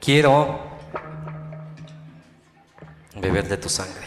Quiero beber de tu sangre.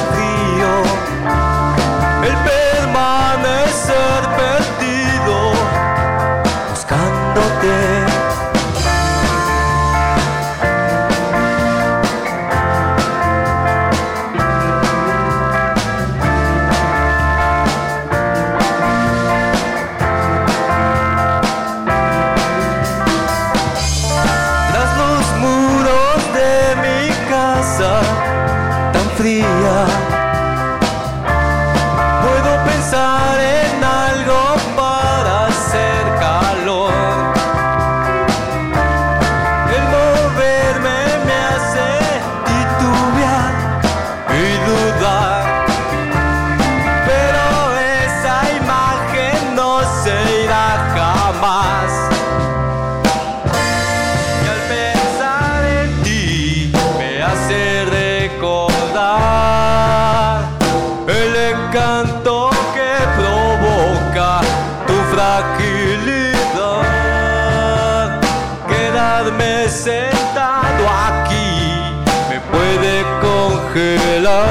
fria tranquilidad. Quedarme sentado aquí me puede congelar.